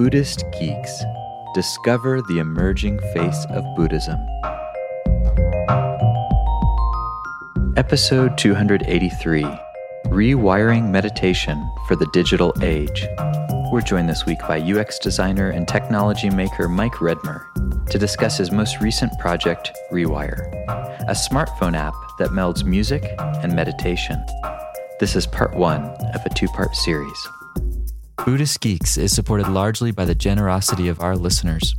Buddhist Geeks Discover the Emerging Face of Buddhism. Episode 283 Rewiring Meditation for the Digital Age. We're joined this week by UX designer and technology maker Mike Redmer to discuss his most recent project, Rewire, a smartphone app that melds music and meditation. This is part one of a two part series. Buddhist Geeks is supported largely by the generosity of our listeners.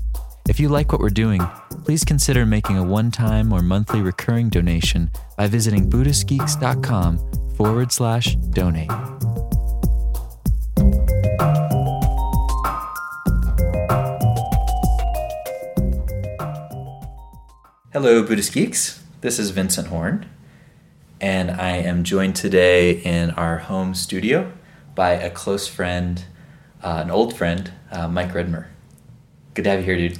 If you like what we're doing, please consider making a one time or monthly recurring donation by visiting BuddhistGeeks.com forward slash donate. Hello, Buddhist Geeks. This is Vincent Horn, and I am joined today in our home studio by a close friend uh, an old friend, uh, Mike Redmer. Good to have you here, dude.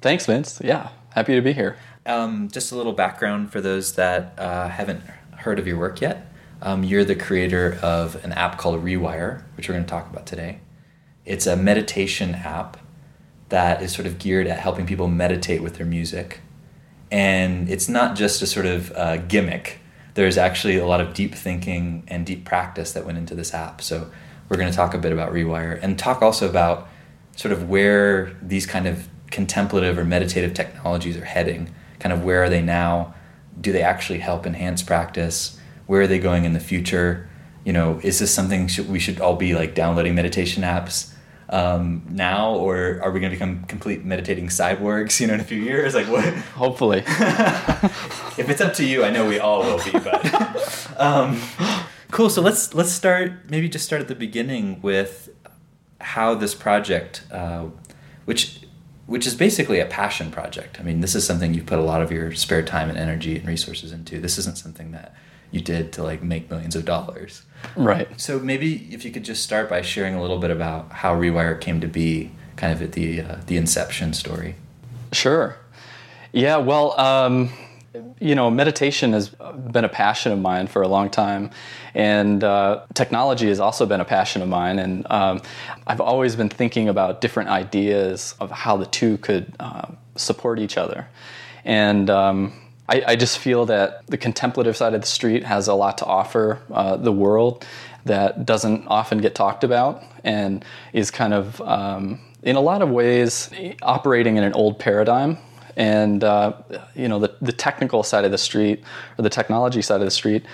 Thanks, Vince. Yeah, happy to be here. Um, just a little background for those that uh, haven't heard of your work yet. Um, you're the creator of an app called Rewire, which we're going to talk about today. It's a meditation app that is sort of geared at helping people meditate with their music. And it's not just a sort of uh, gimmick. There's actually a lot of deep thinking and deep practice that went into this app. So we're going to talk a bit about Rewire and talk also about sort of where these kind of contemplative or meditative technologies are heading. Kind of where are they now? Do they actually help enhance practice? Where are they going in the future? You know, is this something we should all be like downloading meditation apps um, now, or are we going to become complete meditating cyborgs? You know, in a few years, like what? Hopefully. if it's up to you, I know we all will be, but. Um, Cool. So let's let's start. Maybe just start at the beginning with how this project, uh, which which is basically a passion project. I mean, this is something you put a lot of your spare time and energy and resources into. This isn't something that you did to like make millions of dollars. Right. So maybe if you could just start by sharing a little bit about how Rewire came to be, kind of at the uh, the inception story. Sure. Yeah. Well. Um, you know, meditation has been a passion of mine for a long time, and uh, technology has also been a passion of mine. And um, I've always been thinking about different ideas of how the two could uh, support each other. And um, I, I, just feel that the contemplative side of the street has a lot to offer uh, the world that doesn't often get talked about, and is kind of um, in a lot of ways operating in an old paradigm and uh, you know the, the technical side of the street or the technology side of the street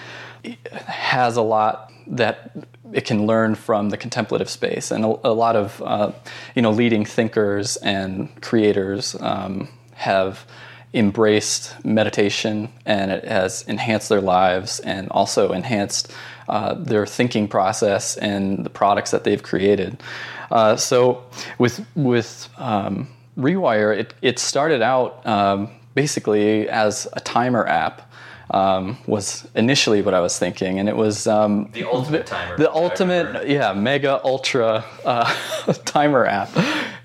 has a lot that it can learn from the contemplative space and a, a lot of uh, you know leading thinkers and creators um, have embraced meditation and it has enhanced their lives and also enhanced uh, their thinking process and the products that they've created. Uh, so with with um, Rewire, it, it started out um, basically as a timer app. Um, was initially what I was thinking, and it was um, the ultimate timer. The ultimate, yeah, mega ultra uh, timer app.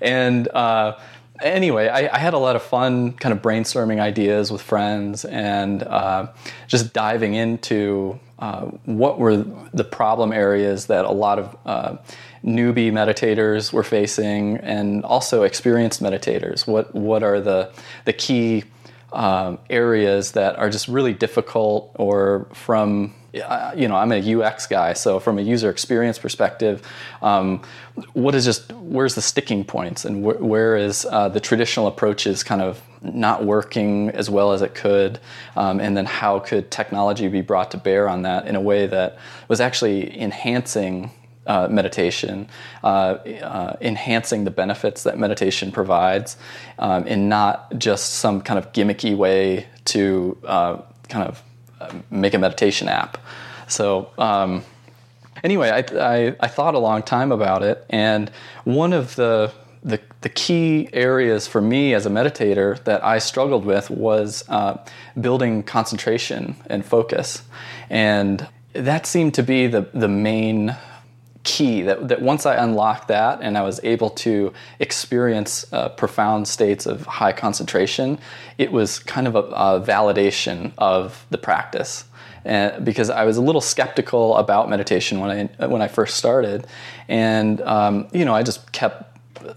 And uh, anyway, I, I, had a lot of fun, kind of brainstorming ideas with friends, and uh, just diving into uh, what were the problem areas that a lot of uh, newbie meditators were facing, and also experienced meditators. What what are the the key um, areas that are just really difficult, or from you know I'm a UX guy, so from a user experience perspective, um, what is just where's the sticking points, and wh- where is uh, the traditional approaches kind of not working as well as it could, um, and then how could technology be brought to bear on that in a way that was actually enhancing uh, meditation, uh, uh, enhancing the benefits that meditation provides, um, and not just some kind of gimmicky way to uh, kind of make a meditation app. So, um, anyway, I, I, I, thought a long time about it, and one of the, the, the key areas for me as a meditator that I struggled with was uh, building concentration and focus, and that seemed to be the the main key that, that once I unlocked that and I was able to experience uh, profound states of high concentration, it was kind of a, a validation of the practice. And because I was a little skeptical about meditation when I when I first started, and um, you know I just kept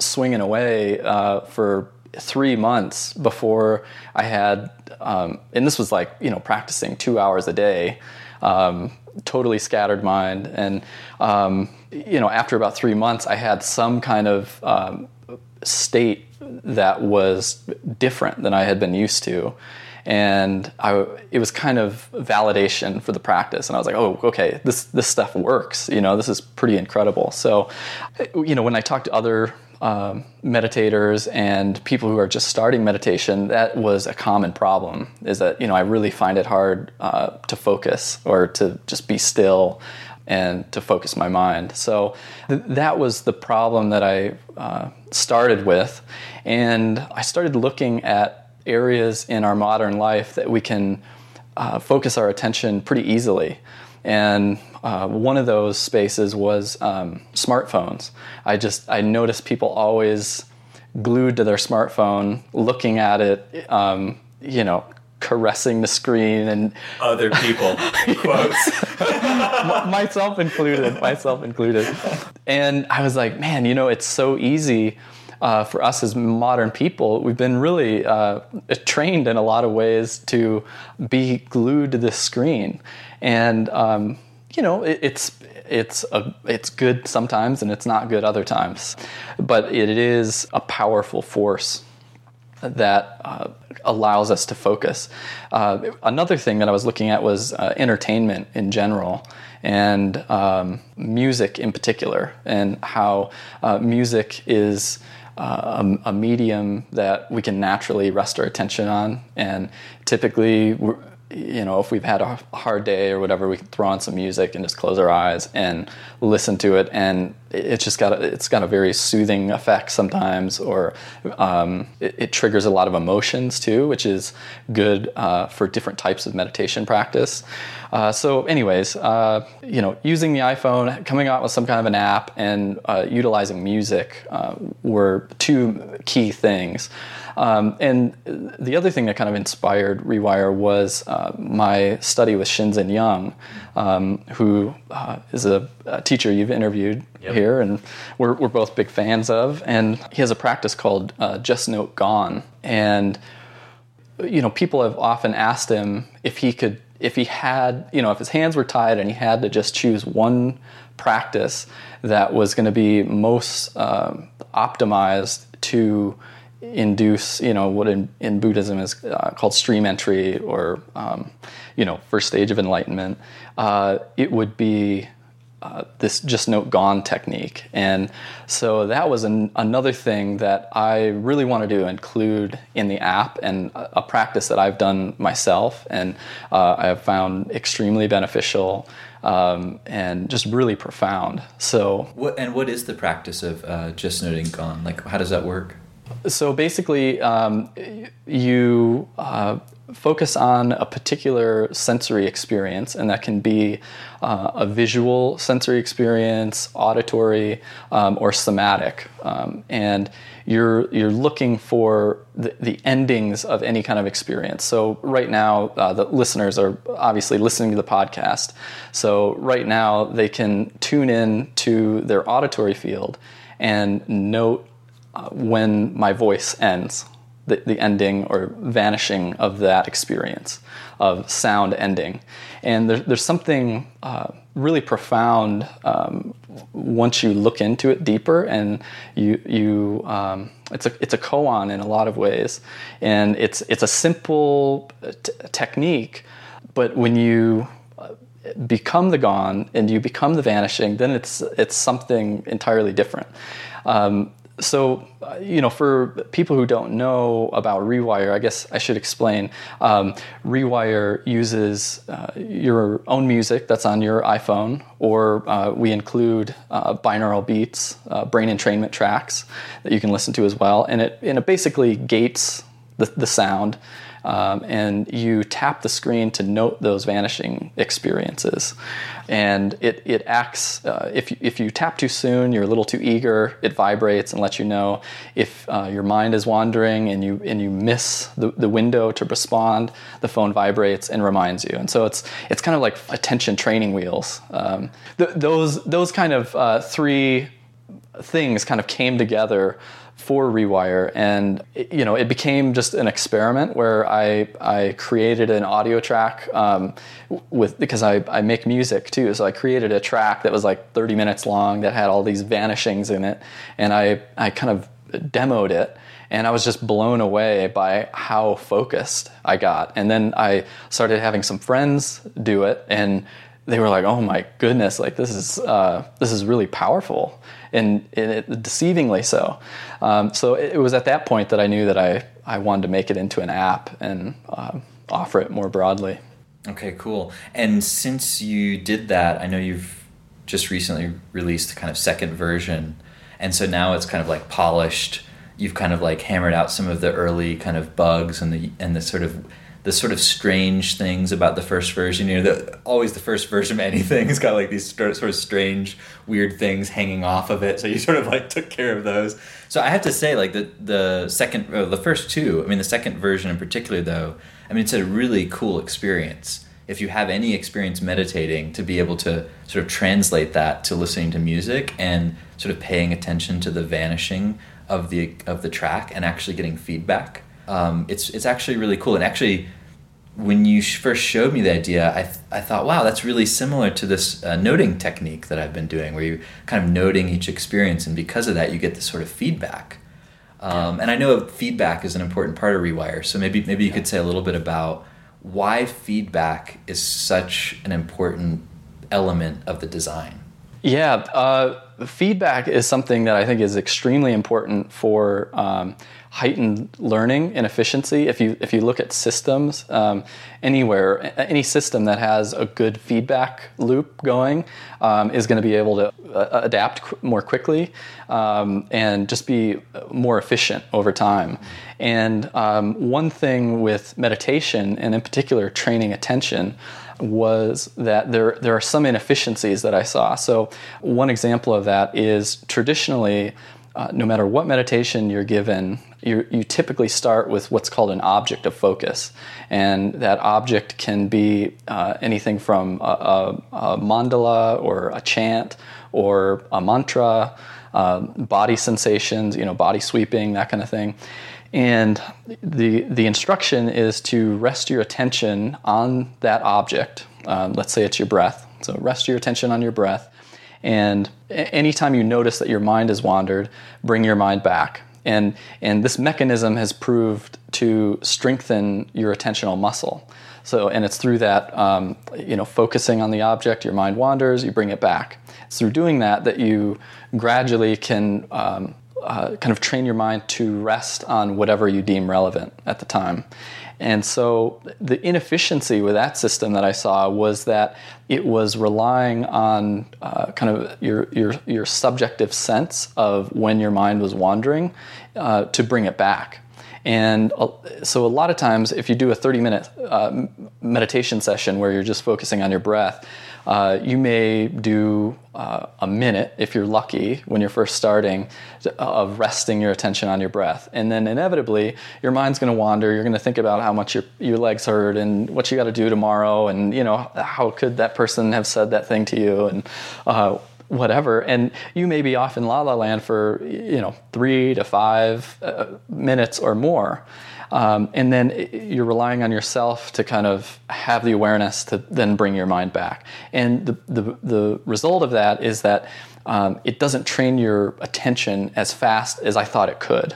swinging away uh, for three months before I had, um, and this was like you know practicing two hours a day, um, totally scattered mind, and um, you know after about three months I had some kind of um, state that was different than I had been used to. And I, it was kind of validation for the practice, and I was like, "Oh, okay, this this stuff works. You know, this is pretty incredible." So, you know, when I talk to other um, meditators and people who are just starting meditation, that was a common problem. Is that you know I really find it hard uh, to focus or to just be still and to focus my mind. So th- that was the problem that I uh, started with, and I started looking at areas in our modern life that we can uh, focus our attention pretty easily. And uh, one of those spaces was um, smartphones. I just I noticed people always glued to their smartphone, looking at it, um, you know, caressing the screen and other people. Quotes. Myself included myself included. And i was like man you know it's so easy uh, for us as modern people, we've been really uh, trained in a lot of ways to be glued to the screen, and um, you know it, it's it's a, it's good sometimes and it's not good other times, but it is a powerful force that uh, allows us to focus. Uh, another thing that I was looking at was uh, entertainment in general and um, music in particular, and how uh, music is a, a, medium that we can naturally rest our attention on. And typically, you know, if we've had a hard day or whatever, we can throw on some music and just close our eyes and listen to it, and it's just got a, it's got a very soothing effect sometimes, or um, it, it, triggers a lot of emotions too, which is good uh, for different types of meditation practice. Uh, so, anyways, uh, you know, using the iPhone, coming out with some kind of an app, and uh, utilizing music uh, were two key things. Um, and the other thing that kind of inspired Rewire was uh, my study with Shinzen Young, um, who uh, is a, a, teacher you've interviewed yep. here, and we're, we're both big fans of. And he has a practice called uh, Just Note Gone. And, you know, people have often asked him if he could, if he had, you know, if his hands were tied and he had to just choose one practice that was going to be most um, optimized to induce, you know, what in, in Buddhism is uh, called stream entry or, um, you know, first stage of enlightenment, uh, it would be uh, this just note gone technique. And so that was an, another thing that I really wanted to include in the app and a, a practice that I've done myself and uh, I have found extremely beneficial. Um, and just really profound. So, what and what is the practice of uh, just noting gone? Like, how does that work? So basically, um, you uh, focus on a particular sensory experience, and that can be uh, a visual sensory experience, auditory, um, or somatic. Um, and you're you're looking for the, the, endings of any kind of experience. So right now, uh, the listeners are obviously listening to the podcast. So right now, they can tune in to their auditory field and note uh, when my voice ends, the, the ending or vanishing of that experience of sound ending. And there, there's something uh, really profound um, once you look into it deeper, and you you um, it's a it's a koan in a lot of ways, and it's it's a simple t- technique, but when you uh, become the gone and you become the vanishing, then it's it's something entirely different. Um, so, you know, for people who don't know about Rewire, I guess I should explain. Um, Rewire uses uh, your own music that's on your iPhone, or uh, we include uh, binaural beats, uh, brain entrainment tracks that you can listen to as well, and it and it basically gates the, the sound um, and you tap the screen to note those vanishing experiences. And it, it acts, uh, if, you, if you tap too soon, you're a little too eager, it vibrates and lets you know. If uh, your mind is wandering and you, and you miss the, the window to respond, the phone vibrates and reminds you. And so it's, it's kind of like attention training wheels. Um, th- those, those kind of uh, three things kind of came together for Rewire, and you know, it became just an experiment where I I created an audio track um, with because I, I make music too, so I created a track that was like 30 minutes long that had all these vanishings in it, and I I kind of demoed it and I was just blown away by how focused I got. And then I started having some friends do it, and they were like, "Oh my goodness! Like this is uh, this is really powerful." and, and it, deceivingly so. Um, so it, it, was at that point that I knew that I, I wanted to make it into an app and uh, offer it more broadly. Okay, cool. And since you did that, I know you've just recently released the kind of second version, and so now it's kind of like polished. You've kind of like hammered out some of the early kind of bugs and the and the sort of the sort of strange things about the first version. You know, the, always the first version of anything has got like these sort of strange, weird things hanging off of it. So you sort of like took care of those. So I have to say, like the the second, the first two. I mean, the second version in particular, though. I mean, it's a really cool experience. If you have any experience meditating, to be able to sort of translate that to listening to music and sort of paying attention to the vanishing of the of the track and actually getting feedback um, it's it's actually really cool. And actually, when you first showed me the idea, I th- I thought, wow, that's really similar to this uh, noting technique that I've been doing, where you're kind of noting each experience, and because of that, you get this sort of feedback. Um, and I know feedback is an important part of Rewire, so maybe maybe you could say a little bit about why feedback is such an important element of the design. Yeah, uh, feedback is something that I think is extremely important for um, heightened learning and efficiency. If you if you look at systems um, anywhere, any system that has a good feedback loop going um, is going to be able to uh, adapt qu- more quickly um, and just be more efficient over time. And um, one thing with meditation, and in particular training attention was that there, there are some inefficiencies that I saw. So, one example of that is traditionally, uh, no matter what meditation you're given, you, you typically start with what's called an object of focus. And that object can be uh, anything from a, a, a, mandala or a chant or a mantra, uh, body sensations, you know, body sweeping, that kind of thing. And the, the instruction is to rest your attention on that object. Um, let's say it's your breath. So rest your attention on your breath. And anytime you notice that your mind has wandered, bring your mind back. And, and this mechanism has proved to strengthen your attentional muscle. So, and it's through that, um, you know, focusing on the object, your mind wanders, you bring it back. It's through doing that that you gradually can um, uh, kind of train your mind to rest on whatever you deem relevant at the time. And so the inefficiency with that system that I saw was that it was relying on uh, kind of your, your, your subjective sense of when your mind was wandering uh, to bring it back. And uh, so, a lot of times, if you do a 30 minute uh, meditation session where you're just focusing on your breath, uh, you may do uh, a minute, if you're lucky, when you're first starting, of resting your attention on your breath. And then inevitably, your mind's going to wander. You're going to think about how much your, your legs hurt and what you got to do tomorrow, and you know how could that person have said that thing to you, and uh, whatever. And you may be off in la la land for you know three to five uh, minutes or more. Um, and then you're relying on yourself to kind of have the awareness to then bring your mind back. And the, the, the result of that is that um, it doesn't train your attention as fast as I thought it could.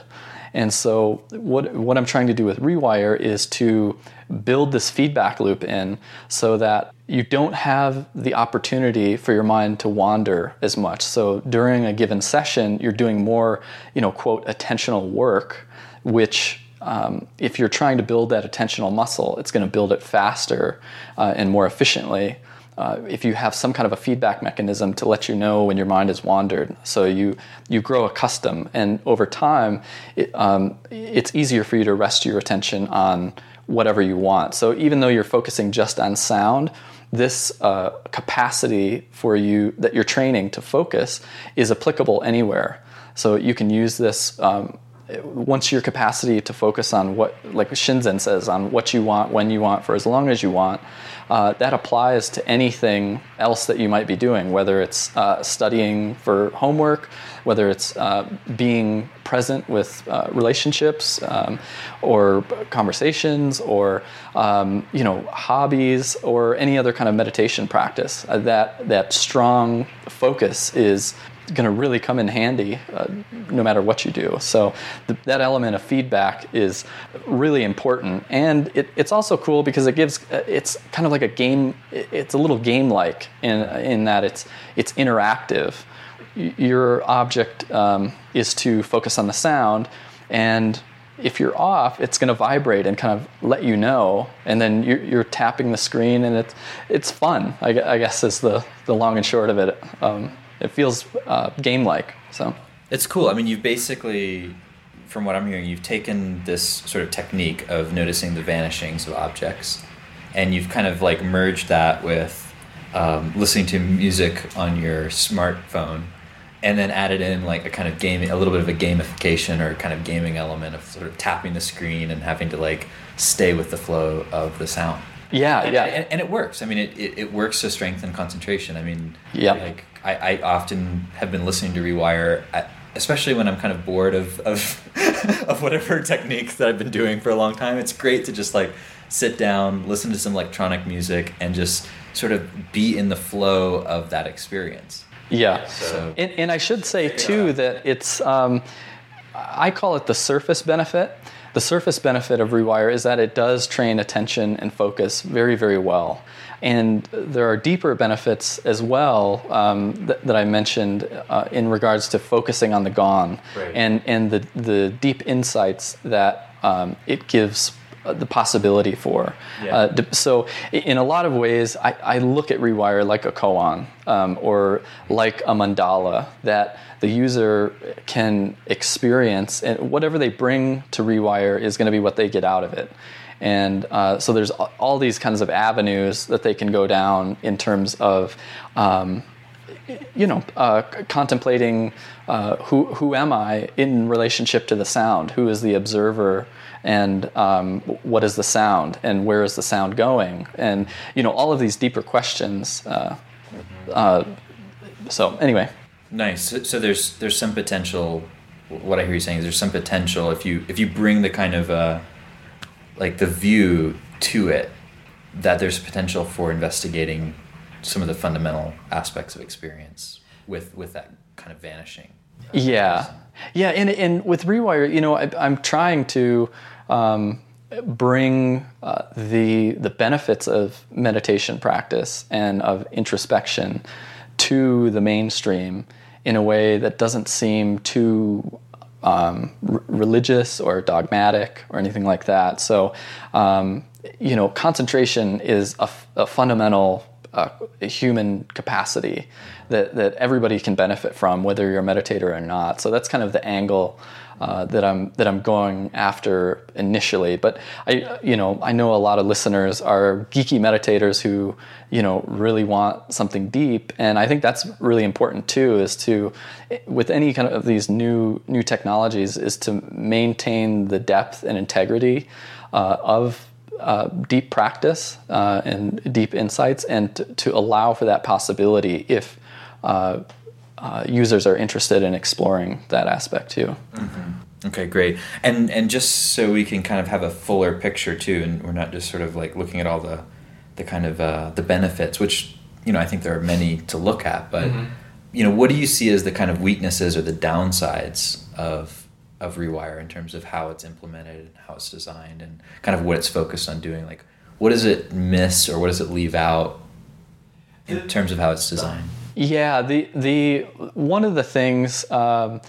And so, what, what I'm trying to do with Rewire is to build this feedback loop in so that you don't have the opportunity for your mind to wander as much. So, during a given session, you're doing more, you know, quote, attentional work, which um, if you're trying to build that attentional muscle, it's going to build it faster uh, and more efficiently. Uh, if you have some kind of a feedback mechanism to let you know when your mind has wandered, so you you grow accustomed, and over time, it, um, it's easier for you to rest your attention on whatever you want. So even though you're focusing just on sound, this uh, capacity for you that you're training to focus is applicable anywhere. So you can use this um, once your capacity to focus on what, like Shinzen says, on what you want, when you want, for as long as you want, uh, that applies to anything else that you might be doing, whether it's uh, studying for homework, whether it's uh, being present with uh, relationships um, or conversations or um, you know hobbies or any other kind of meditation practice. Uh, that that strong focus is going to really come in handy uh, no matter what you do. So th- that element of feedback is really important, and it, it's also cool because it gives uh, it's kind of like a game. It's a little game like in in that it's it's interactive. Your object um, is to focus on the sound, and if you're off, it's going to vibrate and kind of let you know, and then you're, you're tapping the screen, and it's it's fun. I, I, guess is the the long and short of it. Um, it feels uh, game like. So it's cool. I mean, you've basically, from what I'm hearing, you've taken this sort of technique of noticing the vanishings of objects, and you've kind of like merged that with um, listening to music on your smartphone and then added in like a kind of game a little bit of a gamification or kind of gaming element of sort of tapping the screen and having to like stay with the flow of the sound yeah and, yeah. and, and, it works. I mean it, it, it, works to strengthen concentration. I mean yeah. like I, I often have been listening to rewire at, especially when i'm kind of bored of of, of whatever techniques that i've been doing for a long time. It's great to just like sit down listen to some electronic music and just sort of be in the flow of that experience. Yeah. So, and, and, I should say too that it's um, I call it the surface benefit. The surface benefit of Rewire is that it does train attention and focus very, very well. And there are deeper benefits as well um, that, that, I mentioned uh, in regards to focusing on the gone right. and, and the, the deep insights that um, it gives the possibility for. Yeah. Uh, so, in a lot of ways, I, I look at Rewire like a koan um, or like a mandala that the user can experience, and whatever they bring to Rewire is going to be what they get out of it. And uh, so, there's all these kinds of avenues that they can go down in terms of. Um, you know, uh, contemplating uh, who who am I in relationship to the sound? Who is the observer? And um, what is the sound and where is the sound going? And you know all of these deeper questions uh, uh, so anyway. Nice. So, there's there's some potential what i hear you saying is there's some potential if you if you bring the kind of uh, like the view to it that there's potential for investigating some of the fundamental aspects of experience with with that kind of vanishing. Yeah. Yeah, and, and with Rewire, you know, I, am trying to um, bring uh, the the benefits of meditation practice and of introspection to the mainstream in a way that doesn't seem too um, r- religious or dogmatic or anything like that. So, um, you know, concentration is a, f- a fundamental uh, human capacity that, that everybody can benefit from, whether you're a meditator or not. So that's kind of the angle uh, that I'm that I'm going after initially. But I, you know, I know a lot of listeners are geeky meditators who, you know, really want something deep, and I think that's really important too. Is to, with any kind of these new new technologies, is to maintain the depth and integrity uh, of uh, deep practice uh, and deep insights, and to, to, allow for that possibility if uh, uh, users are interested in exploring that aspect too. Mm-hmm. Okay, great. And and just so we can kind of have a fuller picture too, and we're not just sort of like looking at all the the kind of uh, the benefits, which you know I think there are many to look at, but. Mm-hmm. You know, what do you see as the kind of weaknesses or the downsides of of Rewire in terms of how it's implemented and how it's designed and kind of what it's focused on doing? Like, what does it miss or what does it leave out in terms of how it's designed? Yeah, the the one of the things um,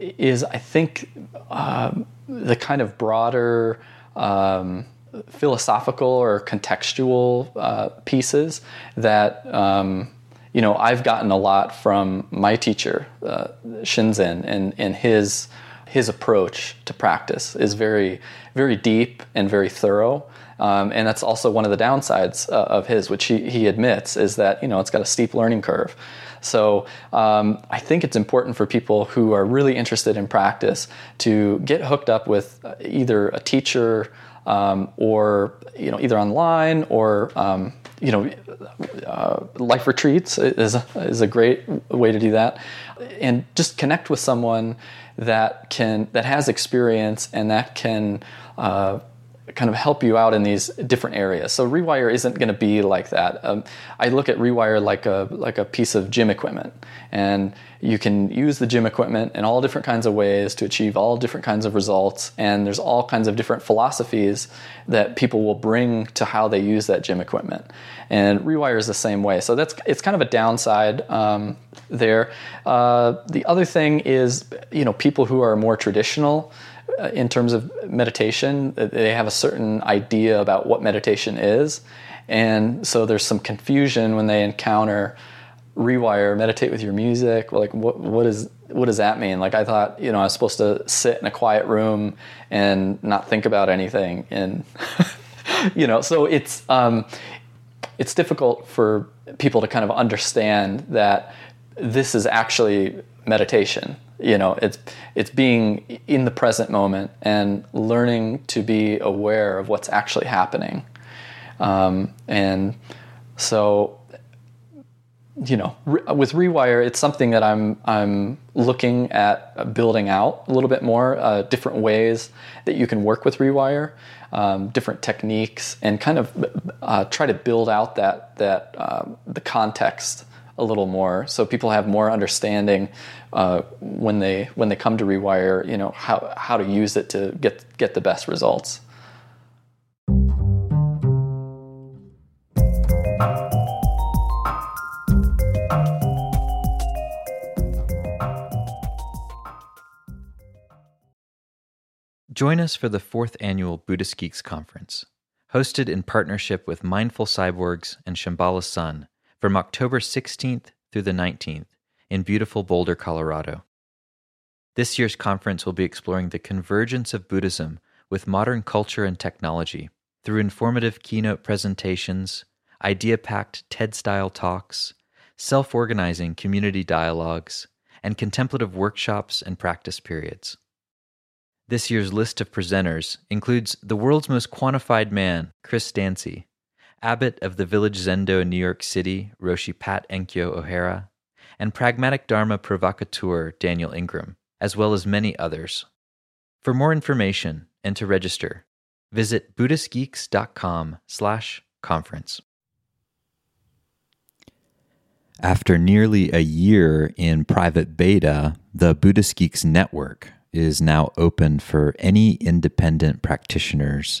is I think um, the kind of broader um, philosophical or contextual uh, pieces that um, you know I've gotten a lot from my teacher uh, Shinzen and and his his approach to practice is very, very deep and very thorough. Um, and that's also one of the downsides uh, of his, which he, he admits, is that you know it's got a steep learning curve. So um, I think it's important for people who are really interested in practice to get hooked up with either a teacher um, or you know either online or um, you know uh, life retreats is is a great way to do that, and just connect with someone that can that has experience and that can uh, kind of help you out in these different areas. So Rewire isn't going to be like that. Um, I look at Rewire like a like a piece of gym equipment, and you can use the gym equipment in all different kinds of ways to achieve all different kinds of results. And there's all kinds of different philosophies that people will bring to how they use that gym equipment. And Rewire is the same way. So that's it's kind of a downside um, there. Uh, the other thing is, you know, people who are more traditional uh, in terms of meditation, they have a certain idea about what meditation is. And so there's some confusion when they encounter rewire, meditate with your music. Like, what, what is what does that mean? Like, I thought, you know, I was supposed to sit in a quiet room and not think about anything. And, you know, so it's, um, it's difficult for people to kind of understand that this is actually meditation you know it's it's being in the present moment and learning to be aware of what's actually happening. Um, and so you know re- with rewire it's something that i'm i'm looking at building out a little bit more uh, different ways that you can work with rewire um, different techniques and kind of uh, try to build out that that uh, the context a little more, so people have more understanding uh, when they when they come to rewire. You know how how to use it to get get the best results. Join us for the fourth annual Buddhist Geeks Conference, hosted in partnership with Mindful Cyborgs and Shambhala Sun from October 16th through the 19th in beautiful Boulder, Colorado. This year's conference will be exploring the convergence of Buddhism with modern culture and technology through informative keynote presentations, idea packed TED style talks, self organizing community dialogues, and contemplative workshops and practice periods. This year's list of presenters includes the world's most quantified man, Chris Dancy, abbot of the village Zendo in New York City, Roshi Pat Enkyo O'Hara, and pragmatic Dharma provocateur Daniel Ingram, as well as many others. For more information and to register, visit buddhistgeeks.com slash conference. After nearly a year in private beta, the Buddhist Geeks Network is now open for any independent practitioners